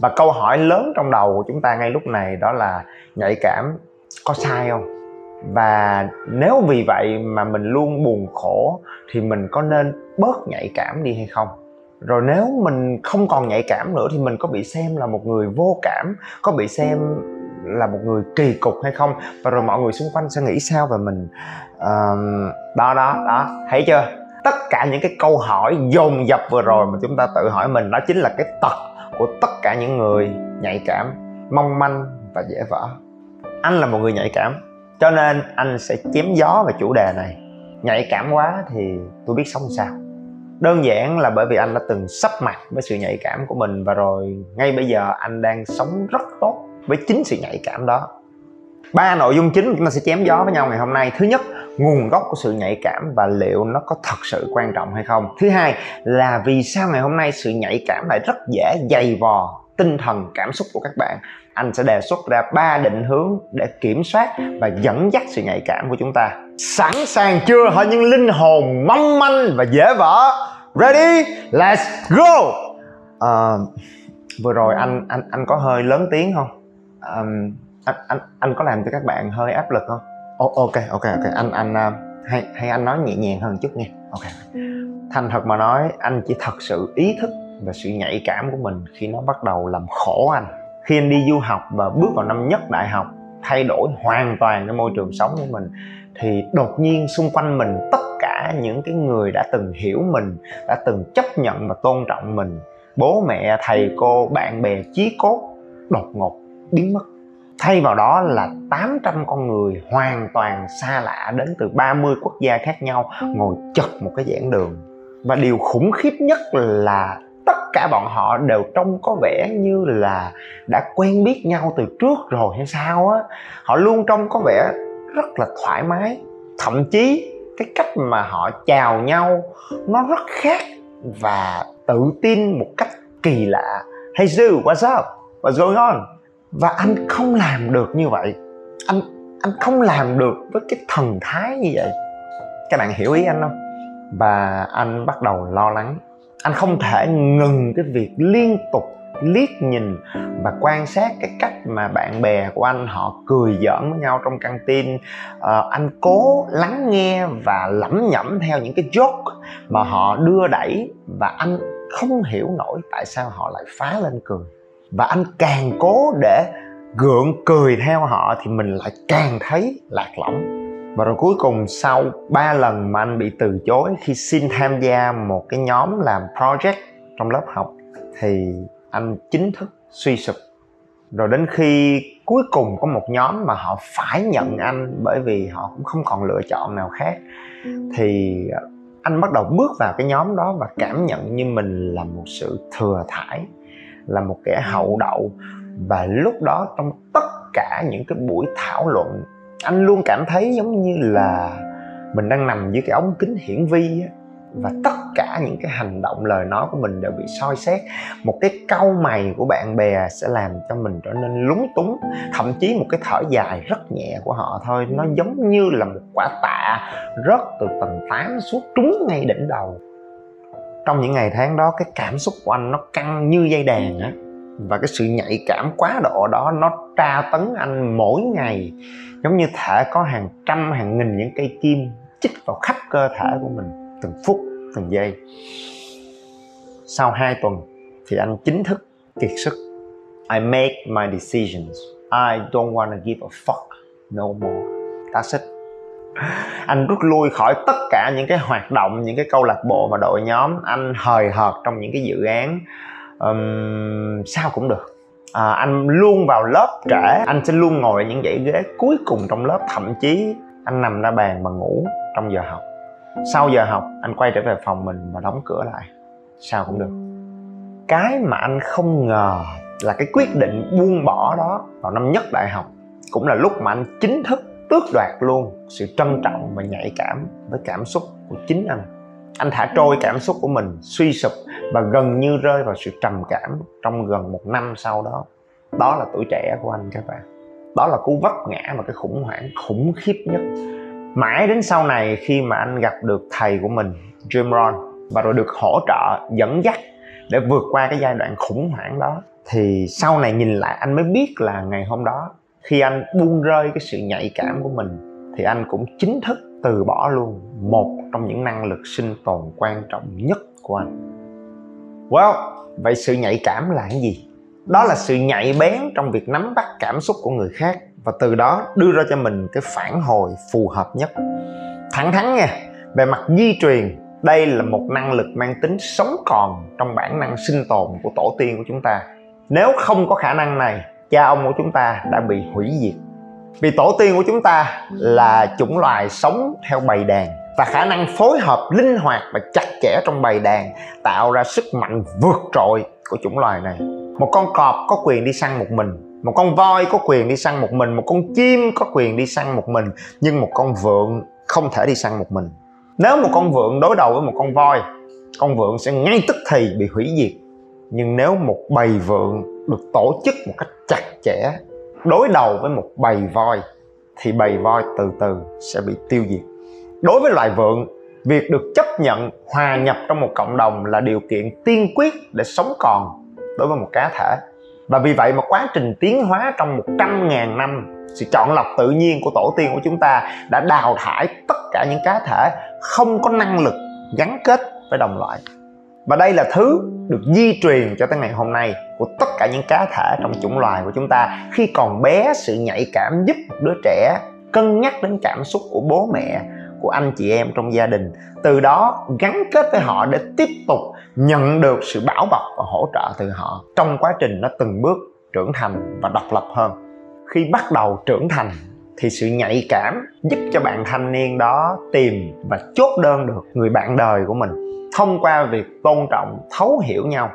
và câu hỏi lớn trong đầu của chúng ta ngay lúc này đó là nhạy cảm có sai không? Và nếu vì vậy mà mình luôn buồn khổ thì mình có nên bớt nhạy cảm đi hay không? Rồi nếu mình không còn nhạy cảm nữa thì mình có bị xem là một người vô cảm có bị xem là một người kỳ cục hay không? Và rồi mọi người xung quanh sẽ nghĩ sao về mình? Uh, đó đó đó. Thấy chưa? Tất cả những cái câu hỏi dồn dập vừa rồi mà chúng ta tự hỏi mình đó chính là cái tật của tất cả những người nhạy cảm, mong manh và dễ vỡ. Anh là một người nhạy cảm, cho nên anh sẽ chém gió về chủ đề này. Nhạy cảm quá thì tôi biết sống sao. Đơn giản là bởi vì anh đã từng sắp mặt với sự nhạy cảm của mình và rồi ngay bây giờ anh đang sống rất tốt với chính sự nhạy cảm đó ba nội dung chính chúng ta sẽ chém gió với nhau ngày hôm nay. Thứ nhất nguồn gốc của sự nhạy cảm và liệu nó có thật sự quan trọng hay không. Thứ hai là vì sao ngày hôm nay sự nhạy cảm lại rất dễ dày vò tinh thần cảm xúc của các bạn. Anh sẽ đề xuất ra ba định hướng để kiểm soát và dẫn dắt sự nhạy cảm của chúng ta. Sẵn sàng chưa? Hỡi những linh hồn mong manh và dễ vỡ. Ready? Let's go! Uh, vừa rồi anh anh anh có hơi lớn tiếng không? Um, anh anh anh có làm cho các bạn hơi áp lực không? Oh, ok ok ok. Anh anh uh, hay hay anh nói nhẹ nhàng hơn chút nghe ok. Thành thật mà nói anh chỉ thật sự ý thức về sự nhạy cảm của mình khi nó bắt đầu làm khổ anh. Khi anh đi du học và bước vào năm nhất đại học thay đổi hoàn toàn cái môi trường sống của mình thì đột nhiên xung quanh mình tất cả những cái người đã từng hiểu mình đã từng chấp nhận và tôn trọng mình bố mẹ thầy cô bạn bè chí cốt đột ngột biến mất thay vào đó là 800 con người hoàn toàn xa lạ đến từ 30 quốc gia khác nhau ngồi chật một cái giảng đường. Và điều khủng khiếp nhất là tất cả bọn họ đều trông có vẻ như là đã quen biết nhau từ trước rồi hay sao á. Họ luôn trông có vẻ rất là thoải mái. Thậm chí cái cách mà họ chào nhau nó rất khác và tự tin một cách kỳ lạ. Hey Sue, what's up? What's going on? Và anh không làm được như vậy. Anh anh không làm được với cái thần thái như vậy. Các bạn hiểu ý anh không? Và anh bắt đầu lo lắng. Anh không thể ngừng cái việc liên tục liếc nhìn và quan sát cái cách mà bạn bè của anh họ cười giỡn với nhau trong căng tin. À, anh cố lắng nghe và lẩm nhẩm theo những cái joke mà họ đưa đẩy và anh không hiểu nổi tại sao họ lại phá lên cười và anh càng cố để gượng cười theo họ thì mình lại càng thấy lạc lõng. Và rồi cuối cùng sau 3 lần mà anh bị từ chối khi xin tham gia một cái nhóm làm project trong lớp học thì anh chính thức suy sụp. Rồi đến khi cuối cùng có một nhóm mà họ phải nhận anh bởi vì họ cũng không còn lựa chọn nào khác, thì anh bắt đầu bước vào cái nhóm đó và cảm nhận như mình là một sự thừa thải là một kẻ hậu đậu. Và lúc đó trong tất cả những cái buổi thảo luận anh luôn cảm thấy giống như là mình đang nằm dưới cái ống kính hiển vi á. Và tất cả những cái hành động lời nói của mình đều bị soi xét. Một cái cau mày của bạn bè sẽ làm cho mình trở nên lúng túng. Thậm chí một cái thở dài rất nhẹ của họ thôi. Nó giống như là một quả tạ rớt từ tầng 8 xuống trúng ngay đỉnh đầu trong những ngày tháng đó, cái cảm xúc của anh nó căng như dây đàn á. Và cái sự nhạy cảm quá độ đó nó tra tấn anh mỗi ngày. Giống như thể có hàng trăm, hàng nghìn những cây kim chích vào khắp cơ thể của mình từng phút, từng giây. Sau hai tuần thì anh chính thức kiệt sức. I make my decisions. I don't wanna give a fuck no more. That's it anh rút lui khỏi tất cả những cái hoạt động những cái câu lạc bộ và đội nhóm anh hời hợt trong những cái dự án. Um, sao cũng được. À, anh luôn vào lớp trễ. Anh sẽ luôn ngồi ở những dãy ghế cuối cùng trong lớp thậm chí anh nằm ra bàn và ngủ trong giờ học. Sau giờ học anh quay trở về phòng mình và đóng cửa lại. Sao cũng được. Cái mà anh không ngờ là cái quyết định buông bỏ đó vào năm nhất đại học cũng là lúc mà anh chính thức tước đoạt luôn sự trân trọng và nhạy cảm với cảm xúc của chính anh. Anh thả trôi cảm xúc của mình, suy sụp và gần như rơi vào sự trầm cảm trong gần một năm sau đó. Đó là tuổi trẻ của anh các bạn. Đó là cú vấp ngã và cái khủng hoảng khủng khiếp nhất. Mãi đến sau này khi mà anh gặp được thầy của mình, Jim Rohn, và rồi được hỗ trợ, dẫn dắt để vượt qua cái giai đoạn khủng hoảng đó, thì sau này nhìn lại anh mới biết là ngày hôm đó khi anh buông rơi cái sự nhạy cảm của mình, thì anh cũng chính thức từ bỏ luôn một trong những năng lực sinh tồn quan trọng nhất của anh. Well, vậy sự nhạy cảm là cái gì? Đó là sự nhạy bén trong việc nắm bắt cảm xúc của người khác và từ đó đưa ra cho mình cái phản hồi phù hợp nhất. Thẳng thắn nha, về mặt di truyền, đây là một năng lực mang tính sống còn trong bản năng sinh tồn của tổ tiên của chúng ta. Nếu không có khả năng này cha ông của chúng ta đã bị hủy diệt. Vì tổ tiên của chúng ta là chủng loài sống theo bầy đàn và khả năng phối hợp linh hoạt và chặt chẽ trong bầy đàn tạo ra sức mạnh vượt trội của chủng loài này. Một con cọp có quyền đi săn một mình, một con voi có quyền đi săn một mình, một con chim có quyền đi săn một mình, nhưng một con vượn không thể đi săn một mình. Nếu một con vượn đối đầu với một con voi, con vượn sẽ ngay tức thì bị hủy diệt. Nhưng nếu một bầy vượn được tổ chức một cách chặt chẽ, đối đầu với một bầy voi, thì bầy voi từ từ sẽ bị tiêu diệt. Đối với loài vượn việc được chấp nhận hòa nhập trong một cộng đồng là điều kiện tiên quyết để sống còn đối với một cá thể. Và vì vậy mà quá trình tiến hóa trong 100.000 năm, sự chọn lọc tự nhiên của tổ tiên của chúng ta đã đào thải tất cả những cá thể không có năng lực gắn kết với đồng loại và đây là thứ được di truyền cho tới ngày hôm nay của tất cả những cá thể trong chủng loài của chúng ta khi còn bé, sự nhạy cảm giúp một đứa trẻ cân nhắc đến cảm xúc của bố mẹ, của anh chị em trong gia đình. Từ đó, gắn kết với họ để tiếp tục nhận được sự bảo bọc và hỗ trợ từ họ trong quá trình nó từng bước trưởng thành và độc lập hơn. Khi bắt đầu trưởng thành thì sự nhạy cảm giúp cho bạn thanh niên đó tìm và chốt đơn được người bạn đời của mình thông qua việc tôn trọng, thấu hiểu nhau.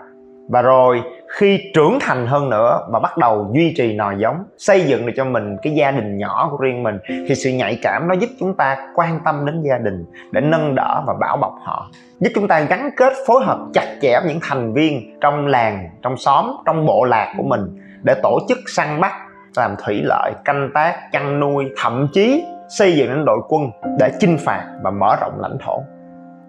Và rồi khi trưởng thành hơn nữa và bắt đầu duy trì nòi giống, xây dựng được cho mình cái gia đình nhỏ của riêng mình, thì sự nhạy cảm nó giúp chúng ta quan tâm đến gia đình để nâng đỡ và bảo bọc họ. Giúp chúng ta gắn kết, phối hợp chặt chẽ với những thành viên trong làng, trong xóm, trong bộ lạc của mình để tổ chức săn bắt làm thủy lợi, canh tác, chăn nuôi, thậm chí xây dựng nên đội quân để chinh phạt và mở rộng lãnh thổ.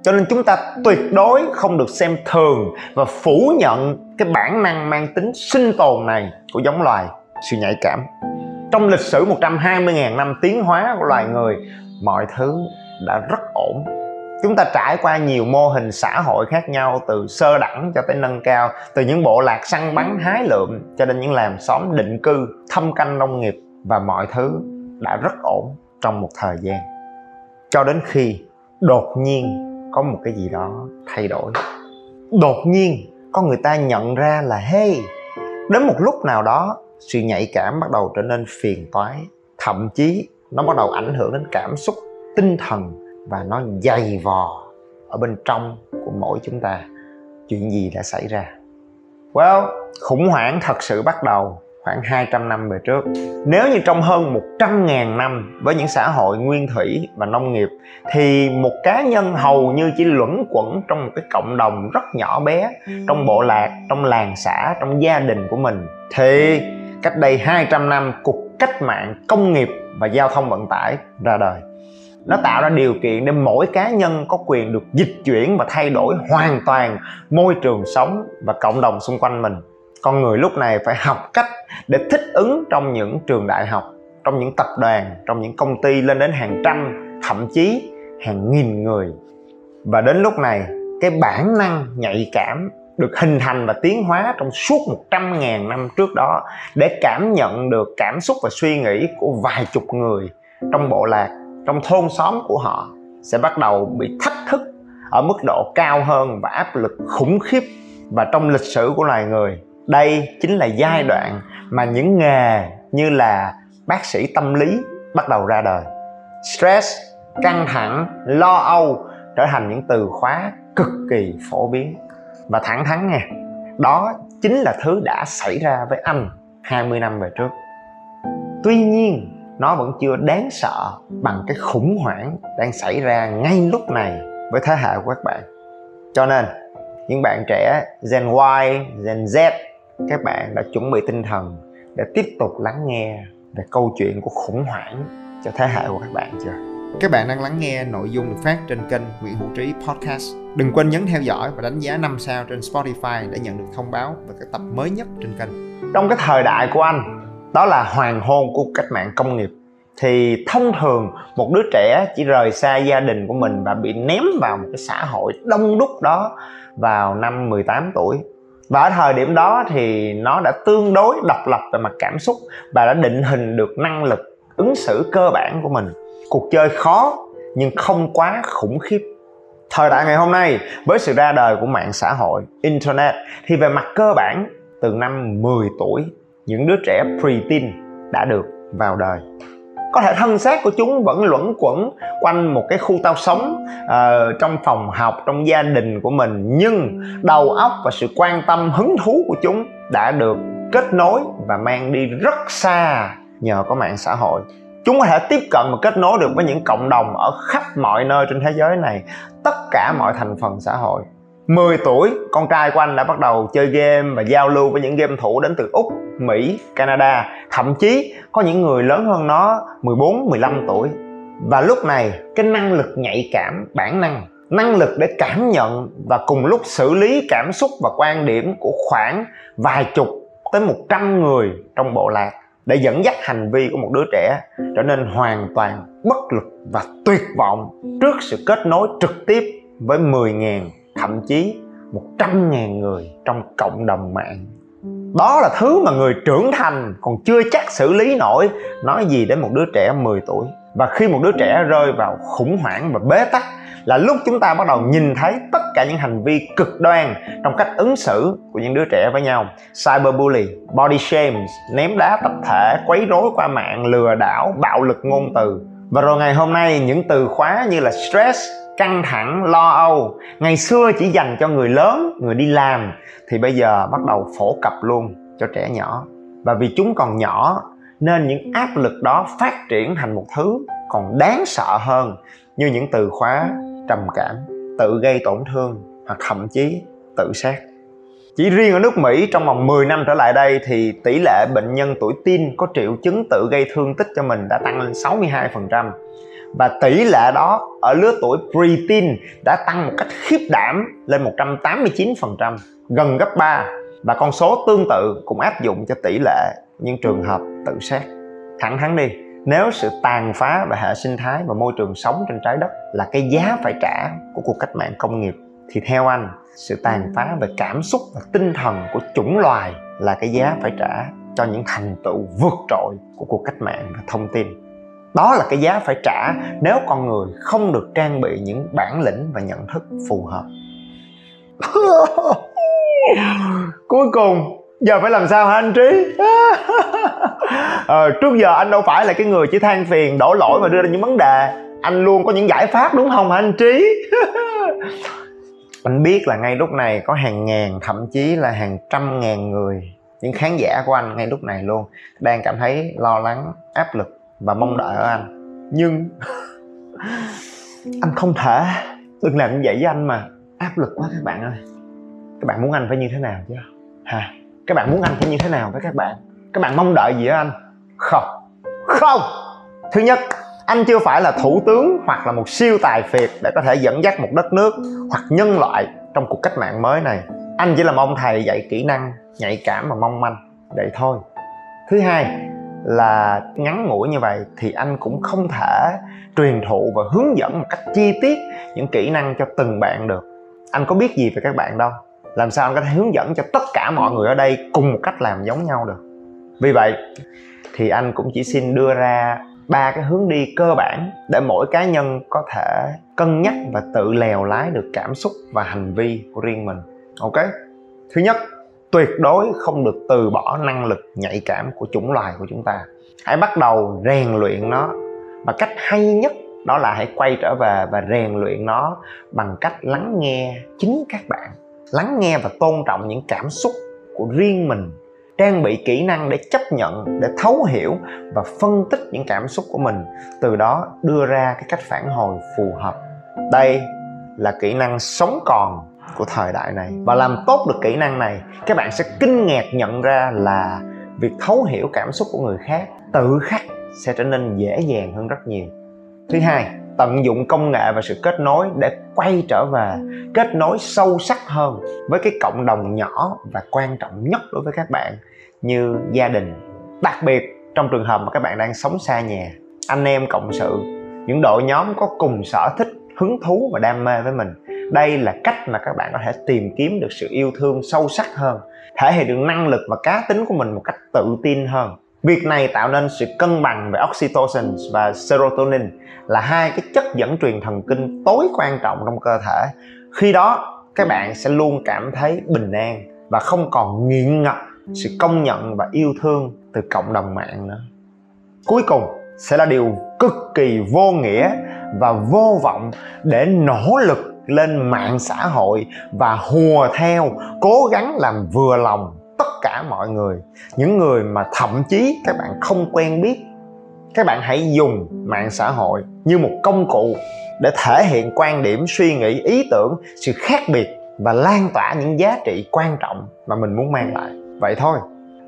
Cho nên chúng ta tuyệt đối không được xem thường và phủ nhận cái bản năng mang tính sinh tồn này của giống loài sự nhạy cảm. Trong lịch sử 120.000 năm tiến hóa của loài người, mọi thứ đã rất ổn chúng ta trải qua nhiều mô hình xã hội khác nhau từ sơ đẳng cho tới nâng cao từ những bộ lạc săn bắn hái lượm cho đến những làng xóm định cư thâm canh nông nghiệp và mọi thứ đã rất ổn trong một thời gian. Cho đến khi đột nhiên có một cái gì đó thay đổi. Đột nhiên có người ta nhận ra là hey đến một lúc nào đó sự nhạy cảm bắt đầu trở nên phiền toái thậm chí nó bắt đầu ảnh hưởng đến cảm xúc tinh thần và nó dày vò ở bên trong của mỗi chúng ta. Chuyện gì đã xảy ra? Well khủng hoảng thật sự bắt đầu khoảng 200 năm về trước. Nếu như trong hơn 100.000 năm với những xã hội nguyên thủy và nông nghiệp thì một cá nhân hầu như chỉ luẩn quẩn trong một cái cộng đồng rất nhỏ bé trong bộ lạc, trong làng xã, trong gia đình của mình. Thì cách đây 200 năm cuộc cách mạng công nghiệp và giao thông vận tải ra đời nó tạo ra điều kiện để mỗi cá nhân có quyền được dịch chuyển và thay đổi hoàn toàn môi trường sống và cộng đồng xung quanh mình. Con người lúc này phải học cách để thích ứng trong những trường đại học trong những tập đoàn trong những công ty lên đến hàng trăm thậm chí hàng nghìn người. Và đến lúc này cái bản năng nhạy cảm được hình thành và tiến hóa trong suốt 100.000 năm trước đó để cảm nhận được cảm xúc và suy nghĩ của vài chục người trong bộ lạc, trong thôn xóm của họ sẽ bắt đầu bị thách thức ở mức độ cao hơn và áp lực khủng khiếp. Và trong lịch sử của loài người, đây chính là giai đoạn mà những nghề như là bác sĩ tâm lý bắt đầu ra đời. Stress, căng thẳng, lo âu trở thành những từ khóa cực kỳ phổ biến. Và thẳng thắn nha, đó chính là thứ đã xảy ra với anh 20 năm về trước. Tuy nhiên nó vẫn chưa đáng sợ bằng cái khủng hoảng đang xảy ra ngay lúc này với thế hệ của các bạn cho nên những bạn trẻ Gen Y, Gen Z các bạn đã chuẩn bị tinh thần để tiếp tục lắng nghe về câu chuyện của khủng hoảng cho thế hệ của các bạn chưa? Các bạn đang lắng nghe nội dung được phát trên kênh Nguyễn Hữu Trí Podcast. Đừng quên nhấn theo dõi và đánh giá 5 sao trên Spotify để nhận được thông báo về các tập mới nhất trên kênh. Trong cái thời đại của anh, đó là hoàng hôn của cách mạng công nghiệp. Thì thông thường một đứa trẻ chỉ rời xa gia đình của mình và bị ném vào một cái xã hội đông đúc đó vào năm 18 tuổi. Và ở thời điểm đó thì nó đã tương đối độc lập về mặt cảm xúc và đã định hình được năng lực ứng xử cơ bản của mình. Cuộc chơi khó, nhưng không quá khủng khiếp. Thời đại ngày hôm nay, với sự ra đời của mạng xã hội, internet, thì về mặt cơ bản, từ năm 10 tuổi những đứa trẻ preteen đã được vào đời. Có thể thân xác của chúng vẫn luẩn quẩn quanh một cái khu tao sống uh, trong phòng học trong gia đình của mình nhưng đầu óc và sự quan tâm hứng thú của chúng đã được kết nối và mang đi rất xa nhờ có mạng xã hội. Chúng có thể tiếp cận và kết nối được với những cộng đồng ở khắp mọi nơi trên thế giới này tất cả mọi thành phần xã hội. 10 tuổi, con trai của anh đã bắt đầu chơi game và giao lưu với những game thủ đến từ Úc, Mỹ, Canada. Thậm chí có những người lớn hơn nó 14, 15 tuổi. Và lúc này, cái năng lực nhạy cảm, bản năng, năng lực để cảm nhận và cùng lúc xử lý cảm xúc và quan điểm của khoảng vài chục tới 100 người trong bộ lạc để dẫn dắt hành vi của một đứa trẻ trở nên hoàn toàn bất lực và tuyệt vọng trước sự kết nối trực tiếp với 10.000 thậm chí 100.000 người trong cộng đồng mạng. Đó là thứ mà người trưởng thành còn chưa chắc xử lý nổi nói gì đến một đứa trẻ 10 tuổi. Và khi một đứa trẻ rơi vào khủng hoảng và bế tắc là lúc chúng ta bắt đầu nhìn thấy tất cả những hành vi cực đoan trong cách ứng xử của những đứa trẻ với nhau. Cyberbully, body shame, ném đá tập thể, quấy rối qua mạng, lừa đảo, bạo lực ngôn từ. Và rồi ngày hôm nay những từ khóa như là stress, căng thẳng, lo âu. Ngày xưa chỉ dành cho người lớn, người đi làm. Thì bây giờ bắt đầu phổ cập luôn cho trẻ nhỏ. Và vì chúng còn nhỏ, nên những áp lực đó phát triển thành một thứ còn đáng sợ hơn như những từ khóa trầm cảm, tự gây tổn thương hoặc thậm chí tự sát. Chỉ riêng ở nước Mỹ, trong vòng 10 năm trở lại đây thì tỷ lệ bệnh nhân tuổi teen có triệu chứng tự gây thương tích cho mình đã tăng lên 62% và tỷ lệ đó ở lứa tuổi preteen đã tăng một cách khiếp đảm lên 189%, gần gấp 3 và con số tương tự cũng áp dụng cho tỷ lệ những trường hợp tự sát. Thẳng thắn đi, nếu sự tàn phá về hệ sinh thái và môi trường sống trên trái đất là cái giá phải trả của cuộc cách mạng công nghiệp thì theo anh sự tàn phá về cảm xúc và tinh thần của chủng loài là cái giá phải trả cho những thành tựu vượt trội của cuộc cách mạng và thông tin đó là cái giá phải trả nếu con người không được trang bị những bản lĩnh và nhận thức phù hợp. Cuối cùng giờ phải làm sao hả anh trí? Ờ, trước giờ anh đâu phải là cái người chỉ than phiền đổ lỗi và đưa ra những vấn đề. Anh luôn có những giải pháp đúng không hả anh trí? Anh biết là ngay lúc này có hàng ngàn thậm chí là hàng trăm ngàn người những khán giả của anh ngay lúc này luôn đang cảm thấy lo lắng áp lực và mong đợi ở anh. Nhưng anh không thể. Đừng làm như vậy với anh mà. Áp lực quá các bạn ơi. Các bạn muốn anh phải như thế nào chứ? Hả? Các bạn muốn anh phải như thế nào với các bạn? Các bạn mong đợi gì ở anh? Không. Không. Thứ nhất, anh chưa phải là thủ tướng hoặc là một siêu tài phiệt để có thể dẫn dắt một đất nước hoặc nhân loại trong cuộc cách mạng mới này. Anh chỉ là mong thầy dạy kỹ năng, nhạy cảm và mong manh. Vậy thôi. Thứ hai là ngắn ngủi như vậy thì anh cũng không thể truyền thụ và hướng dẫn một cách chi tiết những kỹ năng cho từng bạn được. Anh có biết gì về các bạn đâu? Làm sao anh có thể hướng dẫn cho tất cả mọi người ở đây cùng một cách làm giống nhau được? Vì vậy thì anh cũng chỉ xin đưa ra ba cái hướng đi cơ bản để mỗi cá nhân có thể cân nhắc và tự lèo lái được cảm xúc và hành vi của riêng mình. Ok? Thứ nhất tuyệt đối không được từ bỏ năng lực nhạy cảm của chủng loài của chúng ta. Hãy bắt đầu rèn luyện nó. Và cách hay nhất đó là hãy quay trở về và rèn luyện nó bằng cách lắng nghe chính các bạn. Lắng nghe và tôn trọng những cảm xúc của riêng mình. Trang bị kỹ năng để chấp nhận, để thấu hiểu và phân tích những cảm xúc của mình. Từ đó đưa ra cái cách phản hồi phù hợp. Đây là kỹ năng sống còn của thời đại này. Và làm tốt được kỹ năng này các bạn sẽ kinh ngạc nhận ra là việc thấu hiểu cảm xúc của người khác tự khắc sẽ trở nên dễ dàng hơn rất nhiều. Thứ hai tận dụng công nghệ và sự kết nối để quay trở về kết nối sâu sắc hơn với cái cộng đồng nhỏ và quan trọng nhất đối với các bạn như gia đình. Đặc biệt trong trường hợp mà các bạn đang sống xa nhà anh em cộng sự những đội nhóm có cùng sở thích hứng thú và đam mê với mình đây là cách mà các bạn có thể tìm kiếm được sự yêu thương sâu sắc hơn, thể hiện được năng lực và cá tính của mình một cách tự tin hơn. Việc này tạo nên sự cân bằng về oxytocin và serotonin là hai cái chất dẫn truyền thần kinh tối quan trọng trong cơ thể. Khi đó, các bạn sẽ luôn cảm thấy bình an và không còn nghiện ngập sự công nhận và yêu thương từ cộng đồng mạng nữa. Cuối cùng sẽ là điều cực kỳ vô nghĩa và vô vọng để nỗ lực lên mạng xã hội và hùa theo, cố gắng làm vừa lòng tất cả mọi người. Những người mà thậm chí các bạn không quen biết, các bạn hãy dùng mạng xã hội như một công cụ để thể hiện quan điểm, suy nghĩ, ý tưởng, sự khác biệt và lan tỏa những giá trị quan trọng mà mình muốn mang lại. Vậy thôi,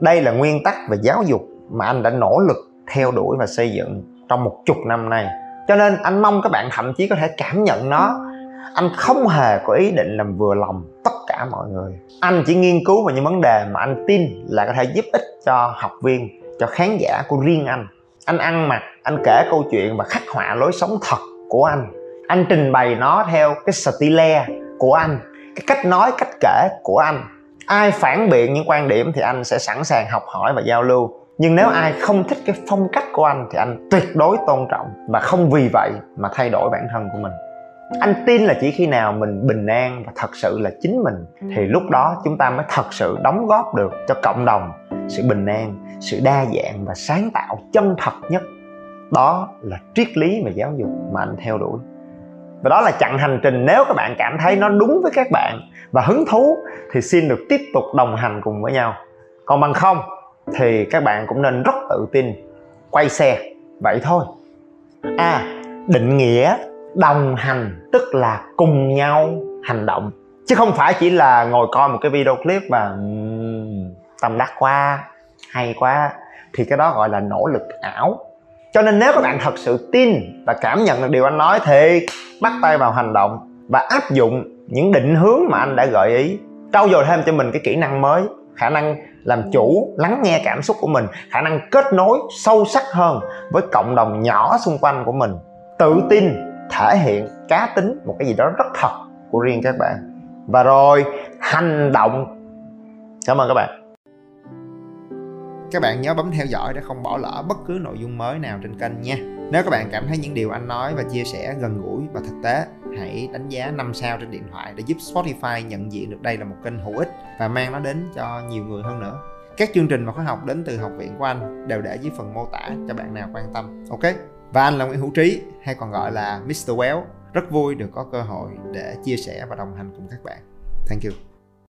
đây là nguyên tắc về giáo dục mà anh đã nỗ lực theo đuổi và xây dựng trong một chục năm nay. Cho nên anh mong các bạn thậm chí có thể cảm nhận nó anh không hề có ý định làm vừa lòng tất cả mọi người. Anh chỉ nghiên cứu vào những vấn đề mà anh tin là có thể giúp ích cho học viên, cho khán giả của riêng anh. Anh ăn mặc, anh kể câu chuyện và khắc họa lối sống thật của anh. Anh trình bày nó theo cái style của anh, cái cách nói, cách kể của anh. Ai phản biện những quan điểm thì anh sẽ sẵn sàng học hỏi và giao lưu. Nhưng nếu ai không thích cái phong cách của anh thì anh tuyệt đối tôn trọng và không vì vậy mà thay đổi bản thân của mình anh tin là chỉ khi nào mình bình an và thật sự là chính mình thì lúc đó chúng ta mới thật sự đóng góp được cho cộng đồng sự bình an sự đa dạng và sáng tạo chân thật nhất. Đó là triết lý về giáo dục mà anh theo đuổi. Và đó là chặng hành trình nếu các bạn cảm thấy nó đúng với các bạn và hứng thú thì xin được tiếp tục đồng hành cùng với nhau. Còn bằng không thì các bạn cũng nên rất tự tin quay xe. Vậy thôi. À định nghĩa đồng hành, tức là cùng nhau hành động. Chứ không phải chỉ là ngồi coi một cái video clip và tầm đắc quá, hay quá, thì cái đó gọi là nỗ lực ảo. Cho nên nếu các bạn thật sự tin và cảm nhận được điều anh nói thì bắt tay vào hành động và áp dụng những định hướng mà anh đã gợi ý. Trau dồi thêm cho mình cái kỹ năng mới, khả năng làm chủ, lắng nghe cảm xúc của mình, khả năng kết nối sâu sắc hơn với cộng đồng nhỏ xung quanh của mình. Tự tin thể hiện cá tính một cái gì đó rất thật của riêng các bạn. Và rồi, hành động. Cảm ơn các bạn. Các bạn nhớ bấm theo dõi để không bỏ lỡ bất cứ nội dung mới nào trên kênh nha. Nếu các bạn cảm thấy những điều anh nói và chia sẻ gần gũi và thực tế, hãy đánh giá 5 sao trên điện thoại để giúp Spotify nhận diện được đây là một kênh hữu ích và mang nó đến cho nhiều người hơn nữa. Các chương trình và khóa học đến từ học viện của anh đều để dưới phần mô tả, cho bạn nào quan tâm. Ok? Và anh là Nguyễn Hữu Trí, hay còn gọi là Mr. Well rất vui được có cơ hội để chia sẻ và đồng hành cùng các bạn thank you